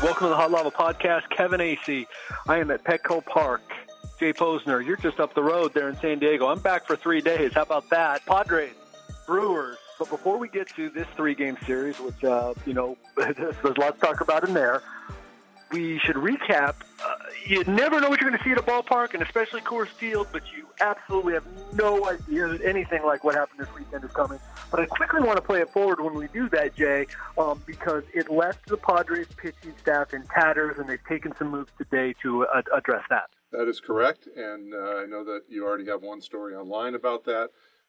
Welcome to the Hot Lava Podcast. Kevin Acee. I am at Petco Park. Jay Posner, you're just up the road there in San Diego. I'm back for three days. How about that? Padres, Brewers. But before we get to this three-game series, which uh, you know there's lots to talk about in there, we should recap. You never know what you're going to see at a ballpark, and especially Coors Field, but you absolutely have no idea that anything like what happened this weekend is coming. But I quickly want to play it forward when we do that, Jay, um, because it left the Padres pitching staff in tatters, and they've taken some moves today to uh, address that. That is correct, and uh, I know that you already have one story online about that.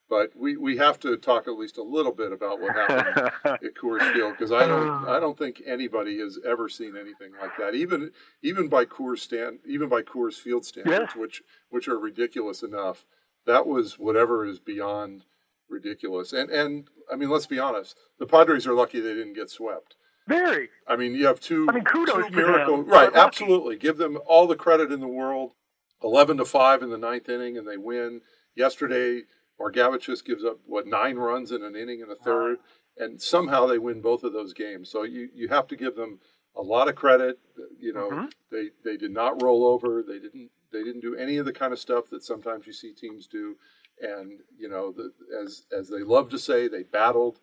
But we, we have to talk at least a little bit about what happened at Coors Field because I don't ah. I don't think anybody has ever seen anything like that. Even even by Coors stand even by Coors Field standards, yeah. which which are ridiculous enough. That was whatever is beyond ridiculous. And and I mean, let's be honest. The Padres are lucky they didn't get swept. Very. I mean, you have two. I mean, kudos two miracle. Right. Absolutely. Give them all the credit in the world. Eleven to five in the ninth inning, and they win. Yesterday, Margevicius gives up what nine runs in an inning and a third, and somehow they win both of those games. So you you have to give them a lot of credit. You know, mm-hmm. they they did not roll over. They didn't they didn't do any of the kind of stuff that sometimes you see teams do. And you know, the, as as they love to say, they battled,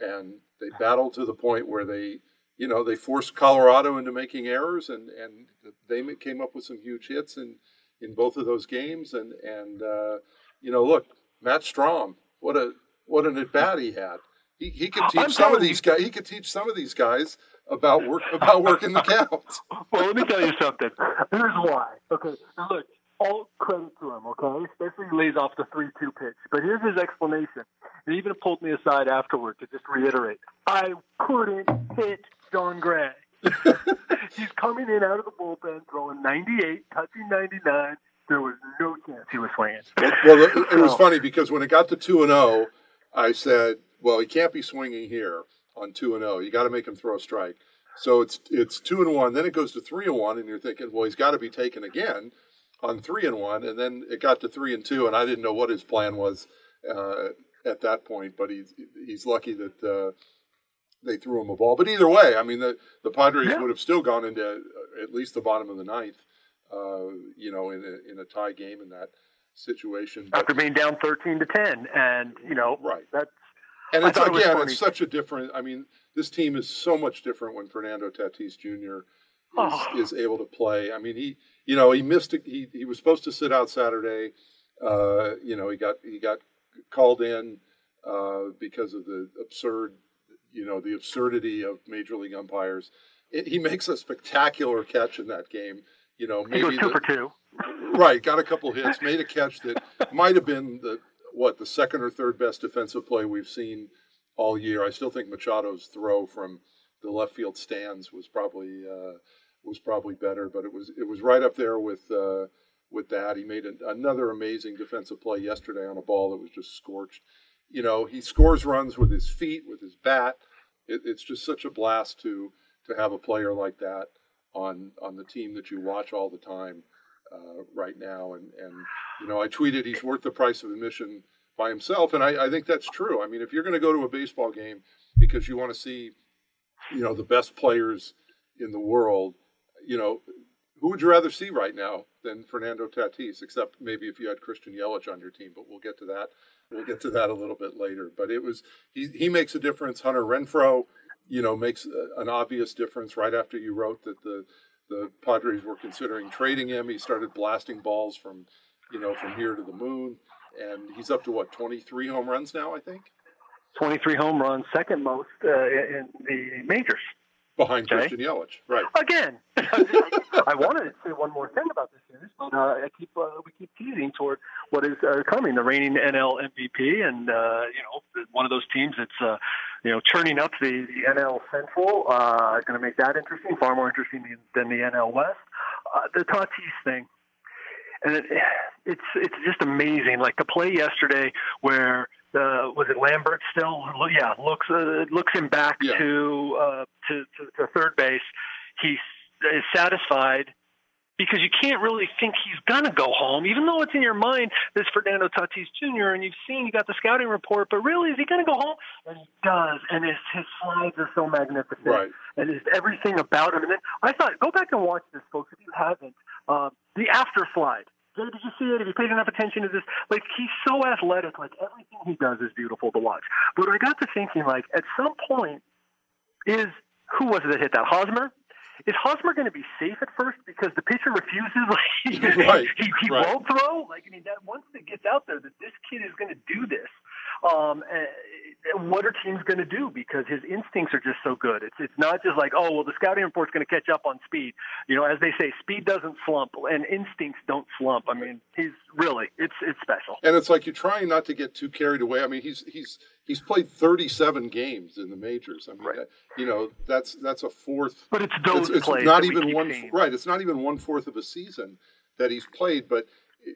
and they battled to the point where they you know they forced Colorado into making errors, and and they came up with some huge hits in in both of those games. And and uh, you know, look, Matt Strahm, what a what an at bat he had. He, he could teach I'm some of these guys. He could teach some of these guys about work about working the count. well, let me tell you something. Here's why. Okay, look, all credit to him. Okay, especially he lays off the three-two pitch. But here's his explanation. He even pulled me aside afterward to just reiterate. I couldn't hit Jon Gray. He's coming in out of the bullpen, throwing 98, touching 99, there was no chance he was swinging. Well, it, it was funny because when it got to two and zero, oh, I said, "Well, he can't be swinging here on two and zero. Oh. You got to make him throw a strike." So it's it's two and one. Then it goes to three and one, and you're thinking, "Well, he's got to be taken again on three and one." And then it got to three and two, and I didn't know what his plan was uh, at that point. But he's he's lucky that. Uh, they threw him a ball, but either way, I mean the the Padres yeah. would have still gone into uh, at least the bottom of the ninth uh, you know, in a, in a tie game in that situation. But, After being down 13 to 10. And, you know, right. that's. And it's, again, it it's such a different. I mean, this team is so much different when Fernando Tatis Jr. Is, oh. is able to play. I mean, he, you know, he missed. it. he he was supposed to sit out Saturday. Uh, you know, he got he got called in uh, because of the absurd, you know, the absurdity of major league umpires. It, he makes a spectacular catch in that game you know, maybe he goes two the, for two. Right, got a couple hits, made a catch that might have been the what the second or third best defensive play we've seen all year. I still think Machado's throw from the left field stands was probably uh, was probably better, but it was it was right up there with uh, with that. He made another amazing defensive play yesterday on a ball that was just scorched. You know, he scores runs with his feet, with his bat. It, it's just such a blast to to have a player like that on on the team that you watch all the time uh, right now. And and you know, I tweeted he's worth the price of admission by himself, and I, I think that's true. I mean, if you're going to go to a baseball game because you want to see, you know, the best players in the world, you know, who would you rather see right now than Fernando Tatis? Except maybe if you had Christian Yelich on your team, but we'll get to that. We'll get to that a little bit later. But it was he he makes a difference. Hunter Renfroe you know, makes an obvious difference. Right after you wrote that the the Padres were considering trading him, he started blasting balls from, you know, from here to the moon, and he's up to what 23 home runs now, I think. 23 home runs, second most uh, in the majors. Behind okay. Christian Yelich, right? Again, I wanted to say one more thing about this series, but uh, I keep uh, we keep teasing toward what is uh, coming, the reigning NL MVP, and uh, you know one of those teams that's uh, you know churning up the, the NL Central. Uh, going to make that interesting, far more interesting than the NL West. Uh, the Tatis thing, and it, it's it's just amazing. Like the play yesterday where uh, was it Lambert still? Yeah, looks uh, looks him back yeah. to, uh, to, to to third base. He is satisfied because you can't really think he's gonna go home, even though it's in your mind. This Fernando Tatis Jr. and you've seen you got the scouting report, but really, is he gonna go home? And he does, and his his slides are so magnificent, Right. and his everything about him. And then I thought, go back and watch this, folks, if you haven't. Uh, the after slide. Did you see it? Have you paid enough attention to this? Like he's so athletic. Like everything he does is beautiful to watch. But I got to thinking, like at some point, is who was it that hit that? Hosmer? Is Hosmer going to be safe at first because the pitcher refuses? Like Right, he, he right. won't throw. Like I mean, that once it gets out there that this kid is going to do this, um, what are teams going to do? Because his instincts are just so good. It's it's not just like oh well, the scouting report's going to catch up on speed. You know, as they say, speed doesn't slump, and instincts don't slump. I mean, he's really it's it's special. And it's like you're trying not to get too carried away. I mean, he's he's he's played 37 games in the majors. I mean, Right. that- you know, that's that's a fourth. But it's those It's, it's plays not even one seeing. right. It's not even one fourth of a season that he's played, but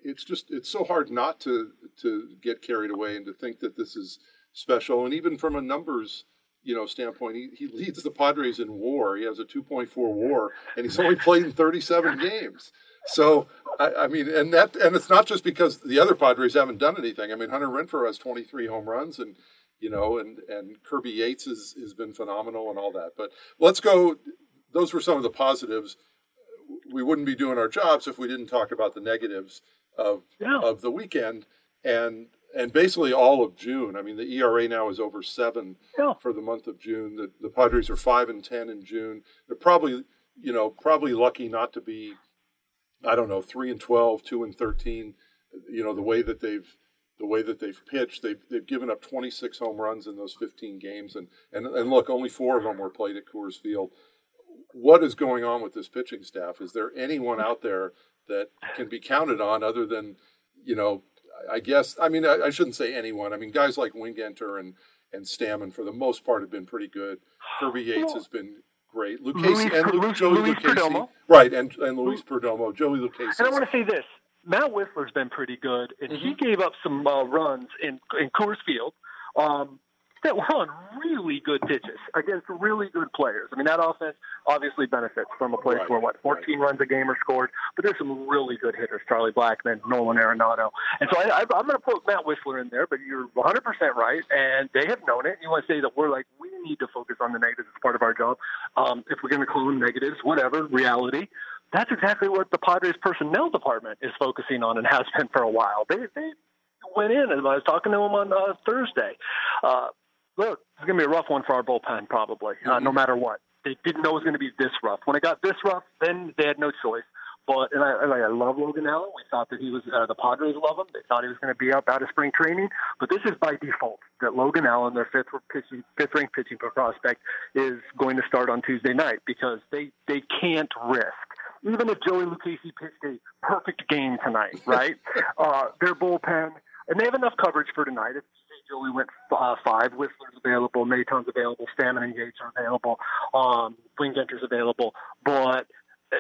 it's just it's so hard not to to get carried away and to think that this is special. And even from a numbers you know standpoint, he, he leads the Padres in WAR. He has a 2.4 WAR, and he's only played in 37 games. So I, I mean, and that and it's not just because the other Padres haven't done anything. I mean, Hunter Renfroe has 23 home runs, and you know, and and Kirby Yates has has been phenomenal and all that. But let's go. Those were some of the positives. We wouldn't be doing our jobs if we didn't talk about the negatives of Yeah. of the weekend and and basically all of June. I mean, the ERA now is over seven Yeah. for the month of June. The, the Padres are five and ten in June. They're probably, you know, probably lucky not to be, I don't know, three and 12, 2 and thirteen. You know, the way that they've the way that they've pitched, they've they've given up 26 home runs in those 15 games, and and and look, only four of them were played at Coors Field. What is going on with this pitching staff? Is there anyone out there that can be counted on other than, you know, I guess I mean I, I shouldn't say anyone. I mean guys like Wingenter and and Stammen for the most part have been pretty good. Kirby Yates Well, has been great. Luke Luis and Lu- Luis- Joey Luis Lucchesi. Perdomo. right? And and Luis Perdomo, Joey Lucchesi. And I want to say this: Matt Wisler's been pretty good, and he Mm-hmm. gave up some uh, runs in in Coors Field um, that were on really good pitches against really good players. I mean, that offense obviously benefits from a place Right, where what 14 runs a game are scored, but there's some really good hitters: Charlie Blackmon, Nolan Arenado, and so I, I, I'm going to put Matt Wisler in there. But you're 100 percent right, and they have known it. You want to say that we're like we need to focus on the negatives as part of our job. Um, if we're going to call them negatives, whatever reality that's exactly what the Padres personnel department is focusing on and has been for a while. They they went in, and I was talking to them on uh, Thursday. Uh, look, it's going to be a rough one for our bullpen, probably, uh, no matter what. They didn't know it was going to be this rough. When it got this rough, then they had no choice. But and I, and I love Logan Allen. We thought that he was uh, the Padres love him. They thought he was going to be up out of spring training. But this is by default that Logan Allen, their fifth pitching, fifth ranked pitching prospect, is going to start on Tuesday night because they they can't risk even if Joey Lucchesi pitched a perfect game tonight, right? uh, their bullpen, and they have enough coverage for tonight. If Joey went uh, five, Wisler's available, Maton's available, Stammen and Yates are available, um, Wingenter's available, but uh,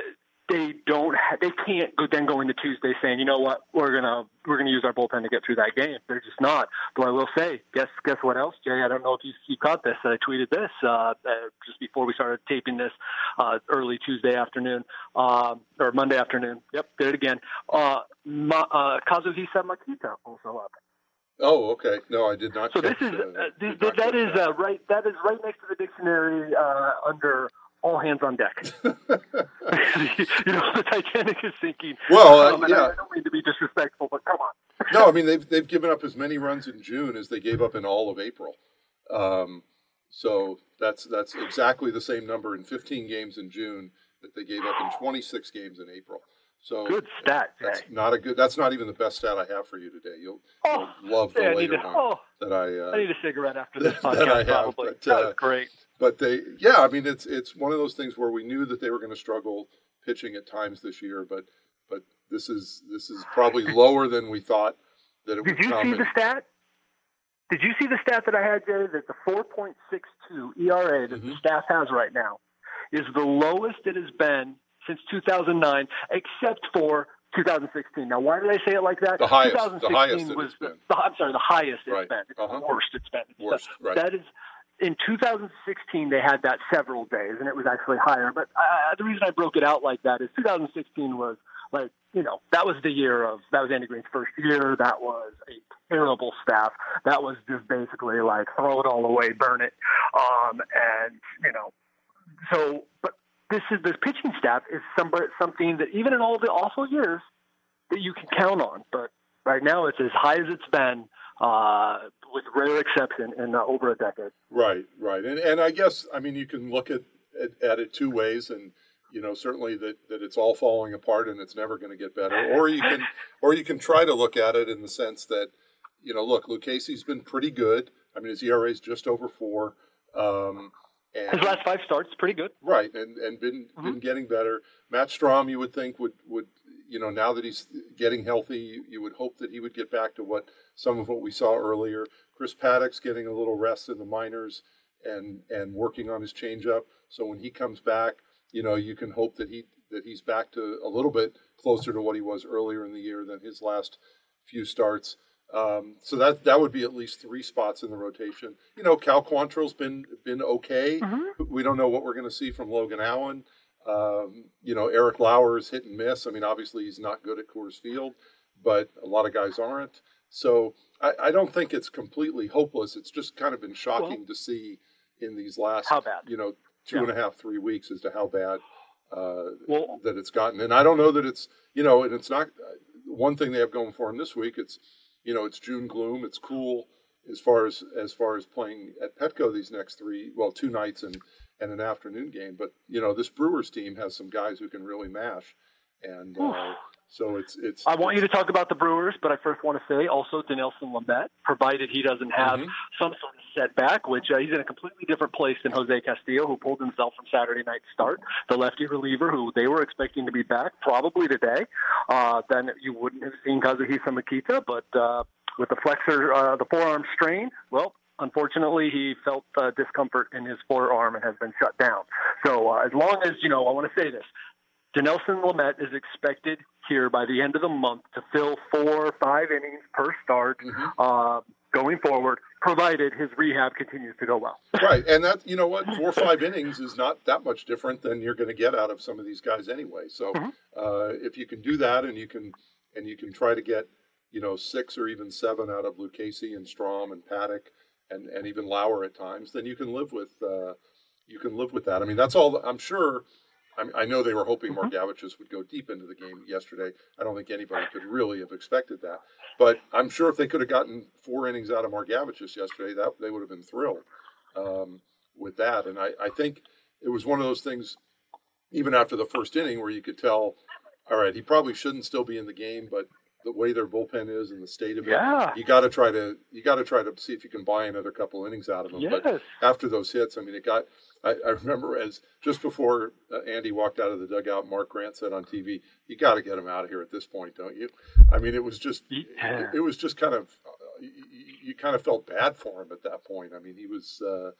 they don't, ha- they can't go then go into Tuesday saying, you know what, we're gonna we're gonna use our bullpen to get through that game. They're just not. But I will say, guess guess what else, Jay? I don't know if you, you caught this. I tweeted this uh, uh, just before we started taping this uh, early Tuesday afternoon um, or Monday afternoon. Yep, did it again. Uh, Ma, uh, Kazuhisa Makita also up. Oh, okay. No, I did not. So this is uh, th- not that uh, right. That is right next to the dictionary uh, under all hands on deck. you know, the Titanic is sinking. Well, uh, Um, and I- yeah. I don't mean to be disrespectful, but come on. no, I mean they've they've given up as many runs in June as they gave up in all of April. Um, so that's that's exactly the same number in 15 games in June that they gave up in 26 games in April. So Good stat, that's not a good. That's not even the best stat I have for you today. You'll, Oh, you'll love the yeah, later to, one oh, that I. Uh, I need a cigarette after this that I podcast, have, probably. but, that uh, great. but they, yeah, I mean, it's it's one of those things where we knew that they were going to struggle pitching at times this year, but but this is this is probably lower than we thought that it Did would Did you come. see and- the stat? Did you see the stat that I had, Jay? That the 4.62 ERA that the Mhm. staff has right now is the lowest it has been since 2009, except for 2016. Now, why did I say it like that? The highest- the 2016 highest it was the, I'm sorry, the highest it's Right. been. It's Uh-huh. the worst it's been. Worst, right. That is in 2016 they had that several days, and it was actually higher. But uh, the reason I broke it out like that is 2016 was like you know that was the year of that was Andy Green's first year. That was a terrible staff. That was just basically like throw it all away, burn it, um, and you know. So, but this is this pitching staff is some, something that even in all the awful years that you can count on. But right now it's as high as it's been uh, with rare exception in uh, over a decade. Right, right, and and I guess I mean you can look at, at, at it two ways, and you know certainly that, that it's all falling apart and it's never going to get better, or you can or you can try to look at it in the sense that you know look, Lucchesi's been pretty good. I mean his ERA is just over four. Um, and, his last five starts, pretty good. Right, and and been mm-hmm. been getting better. Matt Strahm, you would think would would you know, now that he's getting healthy, you, you, would hope that he would get back to what some of what we saw earlier. Chris Paddack's getting a little rest in the minors and and working on his changeup. So when he comes back, you know, you can hope that he that he's back to a little bit closer to what he was earlier in the year than his last few starts. Um, so that that would be at least three spots in the rotation. You know, Cal Quantrill's been been okay. Mm-hmm. We don't know what we're going to see from Logan Allen. Um, you know, Eric Lauer is hit and miss. I mean, obviously he's not good at Coors Field, but a lot of guys aren't. So I, I don't think it's completely hopeless. It's just kind of been shocking well, to see in these last, how bad? you know, two yeah. and a half, three weeks as to how bad uh, well, that it's gotten. And I don't know that it's, you know, and it's not one thing they have going for them this week. It's, you know, it's June gloom. It's cool as far as as far as playing at Petco these next three, well, two nights and and an afternoon game. But you know, this Brewers team has some guys who can really mash, and uh, so it's it's. I want you to talk about the Brewers, but I first want to say also Dinelson Lamet, provided he doesn't have mm-hmm. some sort of setback, which uh, he's in a completely different place than Jose Castillo, who pulled himself from Saturday night start, the lefty reliever who they were expecting to be back probably today. Uh, then you wouldn't have seen Kazuhisa Makita, but. Uh, with the flexor, uh, the forearm strain, well, unfortunately, he felt uh, discomfort in his forearm and has been shut down. So uh, as long as, you know, I want to say this, Dinelson Lamet is expected here by the end of the month to fill four or five innings per start mm-hmm. uh, going forward, provided his rehab continues to go well. right, and that you know what, four or five innings is not that much different than you're going to get out of some of these guys anyway. So mm-hmm. uh, if you can do that, and you can and you can try to get you know six or even seven out of Lucchesi and Strahm and Paddack and, and even Lauer at times, then you can live with uh, you can live with that. I mean, that's all. I'm sure. I, I know they were hoping mm-hmm. Would go deep into the game yesterday. I don't think anybody could really have expected that. But I'm sure if they could have gotten four innings out of Margevicius yesterday, that they would have been thrilled um, with that. And I, I think it was one of those things, even after the first inning, where you could tell, all right, he probably shouldn't still be in the game, but the way their bullpen is and the state of it. Yeah. You got to try to you got to try to see if you can buy another couple innings out of them. Yes. But after those hits, I mean, it got. I, I remember as just before uh, Andy walked out of the dugout, Mark Grant said on TV, "You got to get him out of here at this point, don't you?" I mean, it was just yeah. it, it, was just kind of uh, you, you, kind of felt bad for him at that point. I mean, he was. Uh,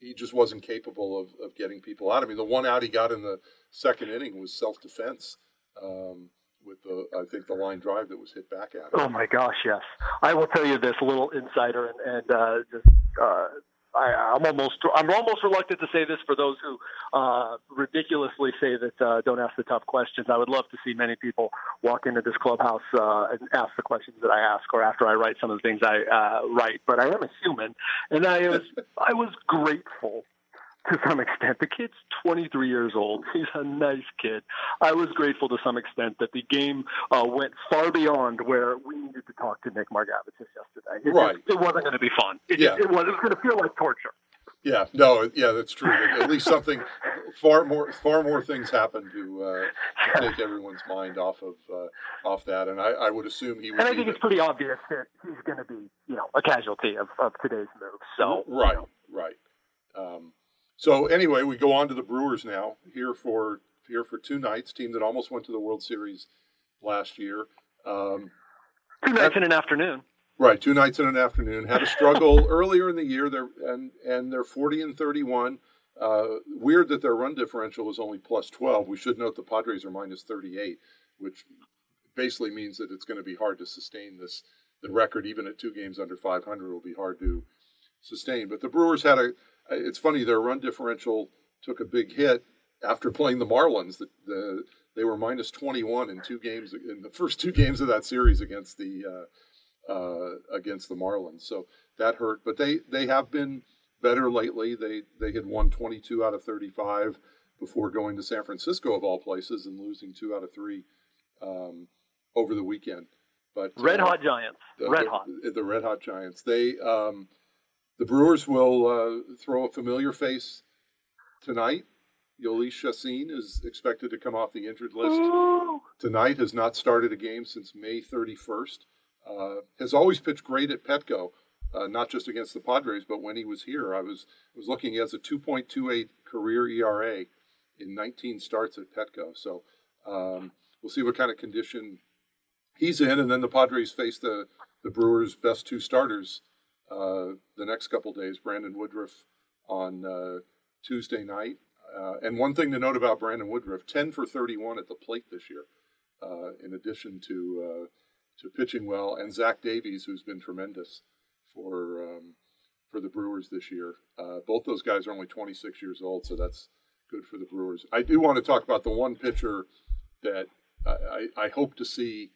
he just wasn't capable of, of getting people out. I mean, the one out he got in the second inning was self defense. Um, with the I think the line drive that was hit back at him. Oh my gosh, yes. I will tell you this little insider and, and uh, just uh, I, am almost I'm almost reluctant to say this for those who uh, ridiculously say that uh, don't ask the tough questions. I would love to see many people walk into this clubhouse uh, and ask the questions that I ask, or after I write some of the things I uh, write. But I am a human, and I was I was grateful to some extent. The kid's 23 years old. He's a nice kid. I was grateful to some extent that the game uh, went far beyond where we needed to talk to Nick Margevicius yesterday. It, right. It, it wasn't going to be fun. It, yeah. it, was, it was going to feel like torture. Yeah, no, yeah, that's true. At least something, far more, far more things happened to, uh, to take everyone's mind off of uh, off that, and I, I, would assume he would. And I think it's pretty obvious that he's going to be, you know, a casualty of, of today's move. So right, you know. right. Um, so anyway, we go on to the Brewers now. Here for here for two nights. Team that almost went to the World Series last year. Um, two nights in an afternoon. Right, two nights in an afternoon. Had a struggle earlier in the year. They're and and they're forty and thirty one. Uh, weird that their run differential is only plus twelve. We should note the Padres are minus thirty eight, which basically means that it's going to be hard to sustain this. The record, even at two games under five hundred, will be hard to sustain. But the Brewers had a. It's funny their run differential took a big hit after playing the Marlins. The, the they were minus 21 in two games in the first two games of that series against the uh, uh, against the Marlins. So that hurt. But they they have been better lately. They they had won 22 out of 35 before going to San Francisco of all places and losing two out of three um, over the weekend. But Red uh, Hot Giants, the, Red the, Hot, the Red Hot Giants. They um, the Brewers will uh, throw a familiar face tonight. Jhoulys Chacin is expected to come off the injured list Ooh. tonight. Has not started a game since May 31st. Uh, has always pitched great at Petco, uh, not just against the Padres, but when he was here, I was was looking as a 2.28 career ERA in 19 starts at Petco. So um, we'll see what kind of condition he's in, and then the Padres face the the Brewers' best two starters the next couple days. Brandon Woodruff on uh, Tuesday night, uh, and one thing to note about Brandon Woodruff: 10 for 31 at the plate this year, uh, in addition to uh, to pitching well, and Zach Davies, who's been tremendous for um, for the Brewers this year. Uh, both those guys are only 26 years old, so that's good for the Brewers. I do want to talk about the one pitcher that I, I hope to see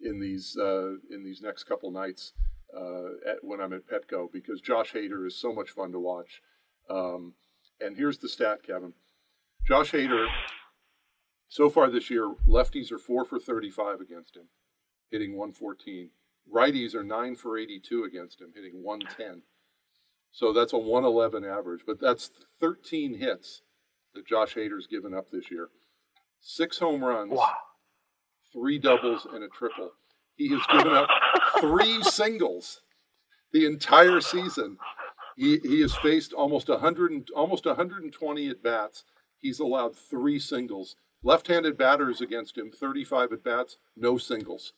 in these uh, in these next couple nights uh, at, when I'm at Petco because Josh Hader is so much fun to watch. Um, and here's the stat, Kevin. Josh Hader, so far this year, lefties are four for 35 against him, hitting 114. Righties are nine for 82 against him, hitting 110. So that's a 111 average, but that's 13 hits that Josh Hader's given up this year. Six home runs. Wow three doubles, and a triple. He has given up three singles the entire season. He, he has faced almost 100 almost 120 at bats. He's allowed three singles. Left-handed batters against him, 35 at bats, no singles.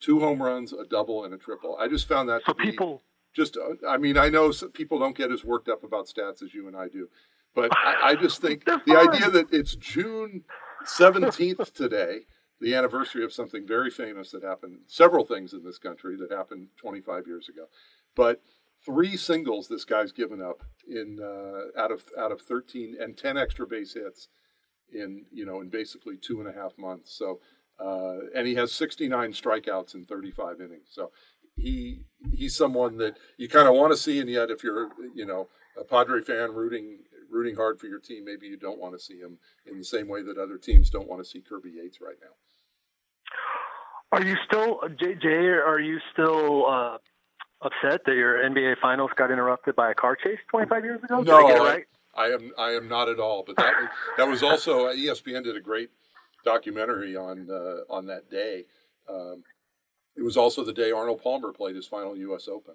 Two home runs, a double, and a triple. I just found that to people just. Uh, I mean, I know people don't get as worked up about stats as you and I do, but I, I just think the idea that it's June 17th today the anniversary of something very famous that happened, several things in this country that happened 25 years ago. But three singles this guy's given up in uh, out of out of 13 and 10 extra base hits in you know in basically two and a half months. So uh, and he has 69 strikeouts in 35 innings. So he he's someone that you kind of want to see, and yet if you're you know a Padre fan rooting rooting hard for your team, maybe you don't want to see him in the same way that other teams don't want to see Kirby Yates right now. Are you still, JJ, are you still uh, upset that your NBA Finals got interrupted by a car chase 25 years ago? Did no, I, right? I, am. I am not at all. But that was, that was also ESPN did a great documentary on uh, on that day. Um, it was also the day Arnold Palmer played his final U.S. Open.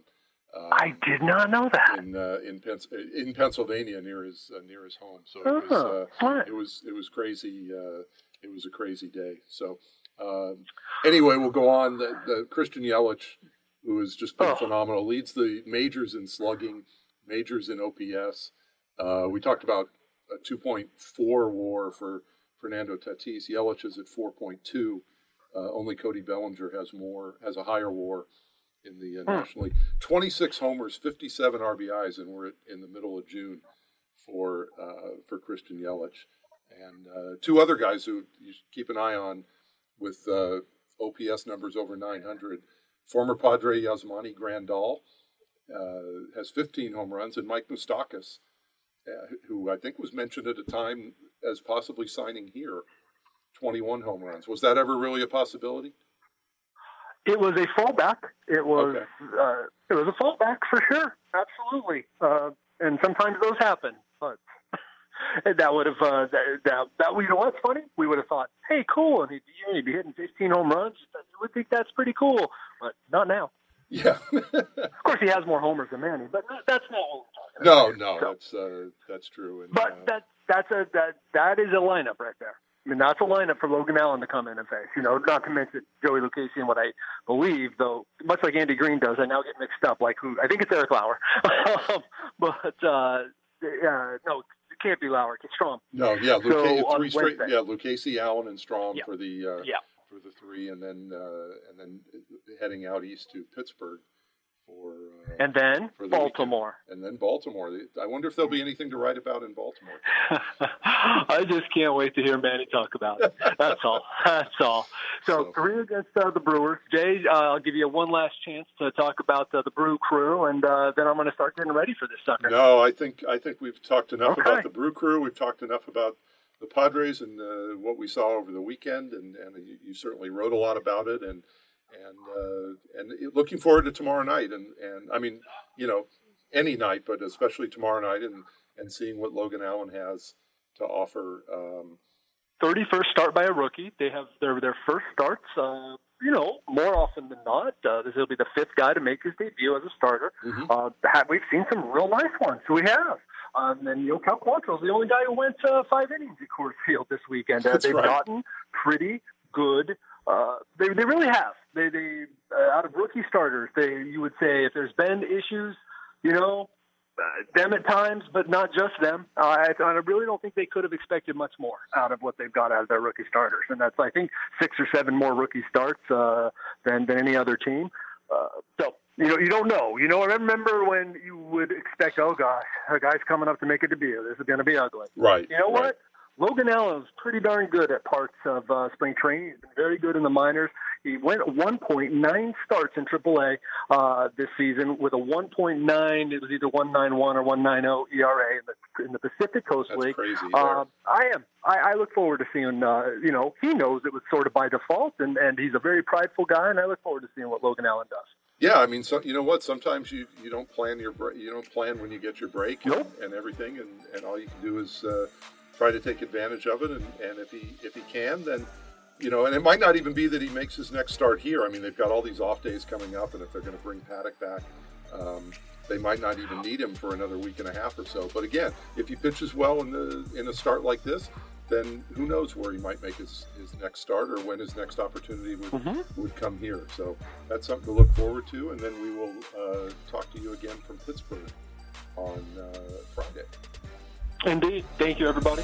Um, I did not know that in uh, in, Pens- in Pennsylvania near his uh, near his home. So it was uh, it was it was crazy. Uh, it was a crazy day. So um, anyway, we'll go on. The, the Christian Yelich, who has just been oh. phenomenal, leads the majors in slugging, majors in OPS. Uh, we talked about a 2.4 WAR for Fernando Tatis. Yelich is at 4.2. Uh, only Cody Bellinger has more, has a higher WAR in the uh, hmm. National League. 26 homers, 57 RBIs, and we're at, in the middle of June for uh, for Christian Yelich. And uh, two other guys who you keep an eye on with uh, OPS numbers over 900. Former Padre Yasmani Grandal uh, has 15 home runs, and Mike Moustakas, uh, who I think was mentioned at a time as possibly signing here, 21 home runs. Was that ever really a possibility? It was a fallback. It was okay. uh, it was a fallback for sure, absolutely. Uh, and sometimes those happen, but that would have uh, that, that that you know what's funny? We would have thought, hey, cool, and he'd, he'd be hitting 15 home runs. We would think that's pretty cool, but not now. Yeah. of course, he has more homers than Manny, but that's not what we're talking no, about. No, no, so, that's uh, that's true. And, but uh, that that's a that that is a lineup right there. I mean, that's a lineup for Logan Allen to come in and face. You know, not to mention Joey Lucchesi and what I believe, though, much like Andy Green does, I now get mixed up. Like who? I think it's Eric Lauer. Um, but uh, uh, no, can't be Lauer. It's Strahm. No, yeah, Luke, so three straight. Wednesday. Yeah, Lucchesi, Allen, and Strahm yeah. for the uh, yeah. for the three, and then uh, and then heading out east to Pittsburgh for uh, and then for the Baltimore. and then Baltimore. I wonder if there'll be anything to write about in Baltimore. I just can't wait to hear Manny talk about it. That's all. That's all. So, So- three against uh, the Brewers. Jay, uh, I'll give you one last chance to talk about uh, the Brew Crew, and uh, then I'm going to start getting ready for this sucker. No, I think I think we've talked enough Okay. about the Brew Crew. We've talked enough about the Padres and uh, what we saw over the weekend, and, and you, you certainly wrote a lot about it, and and uh, and looking forward to tomorrow night, and and I mean, you know, any night, but especially tomorrow night, and and seeing what Logan Allen has to offer. Um, 31st start by a rookie. They have their their first starts. Uh, you know, more often than not, uh, this will be the fifth guy to make his debut as a starter. Mhm. Uh, we've seen some real nice ones. We have. Um, and you know, Cal Quantrill's the only guy who went uh, five innings at Coors Field this weekend. Uh, they've right. gotten pretty good. Uh, they they really have. They they uh, out of rookie starters. They you would say if there's been issues, you know, uh, them at times, but not just them. Uh, I, I really don't think they could have expected much more out of what they've got out of their rookie starters, and that's I think six or seven more rookie starts uh, than than any other team. Uh, so you know you don't know. You know I remember when you would expect, oh gosh, a guy's coming up to make a debut. This is going to be ugly. right. You know right. what? Logan Allen Allen's pretty darn good at parts of uh, spring training. He's been very good in the minors. He went 1.9 starts in AAA uh, this season with a 1.9. It was either 191 or 190 ERA in the, in the Pacific Coast That's League. crazy. Uh, I am. I, I look forward to seeing. Uh, you know, he knows it was sort of by default, and, and he's a very prideful guy, and I look forward to seeing what Logan Allen does. Yeah, I mean, so you know what? Sometimes you, you don't plan your break. You don't plan when you get your break and, Nope. and everything, and, and all you can do is uh, try to take advantage of it. And, and if he if he can, then you know, and it might not even be that he makes his next start here. I mean, they've got all these off days coming up, and if they're going to bring Paddack back, um, they might not even need him for another week and a half or so. But again, if he pitches well in the in a start like this, then who knows where he might make his, his next start or when his next opportunity would Mhm. would come here. So that's something to look forward to, and then we will uh, talk to you again from Pittsburgh on uh, Friday. Indeed. Thank you, everybody.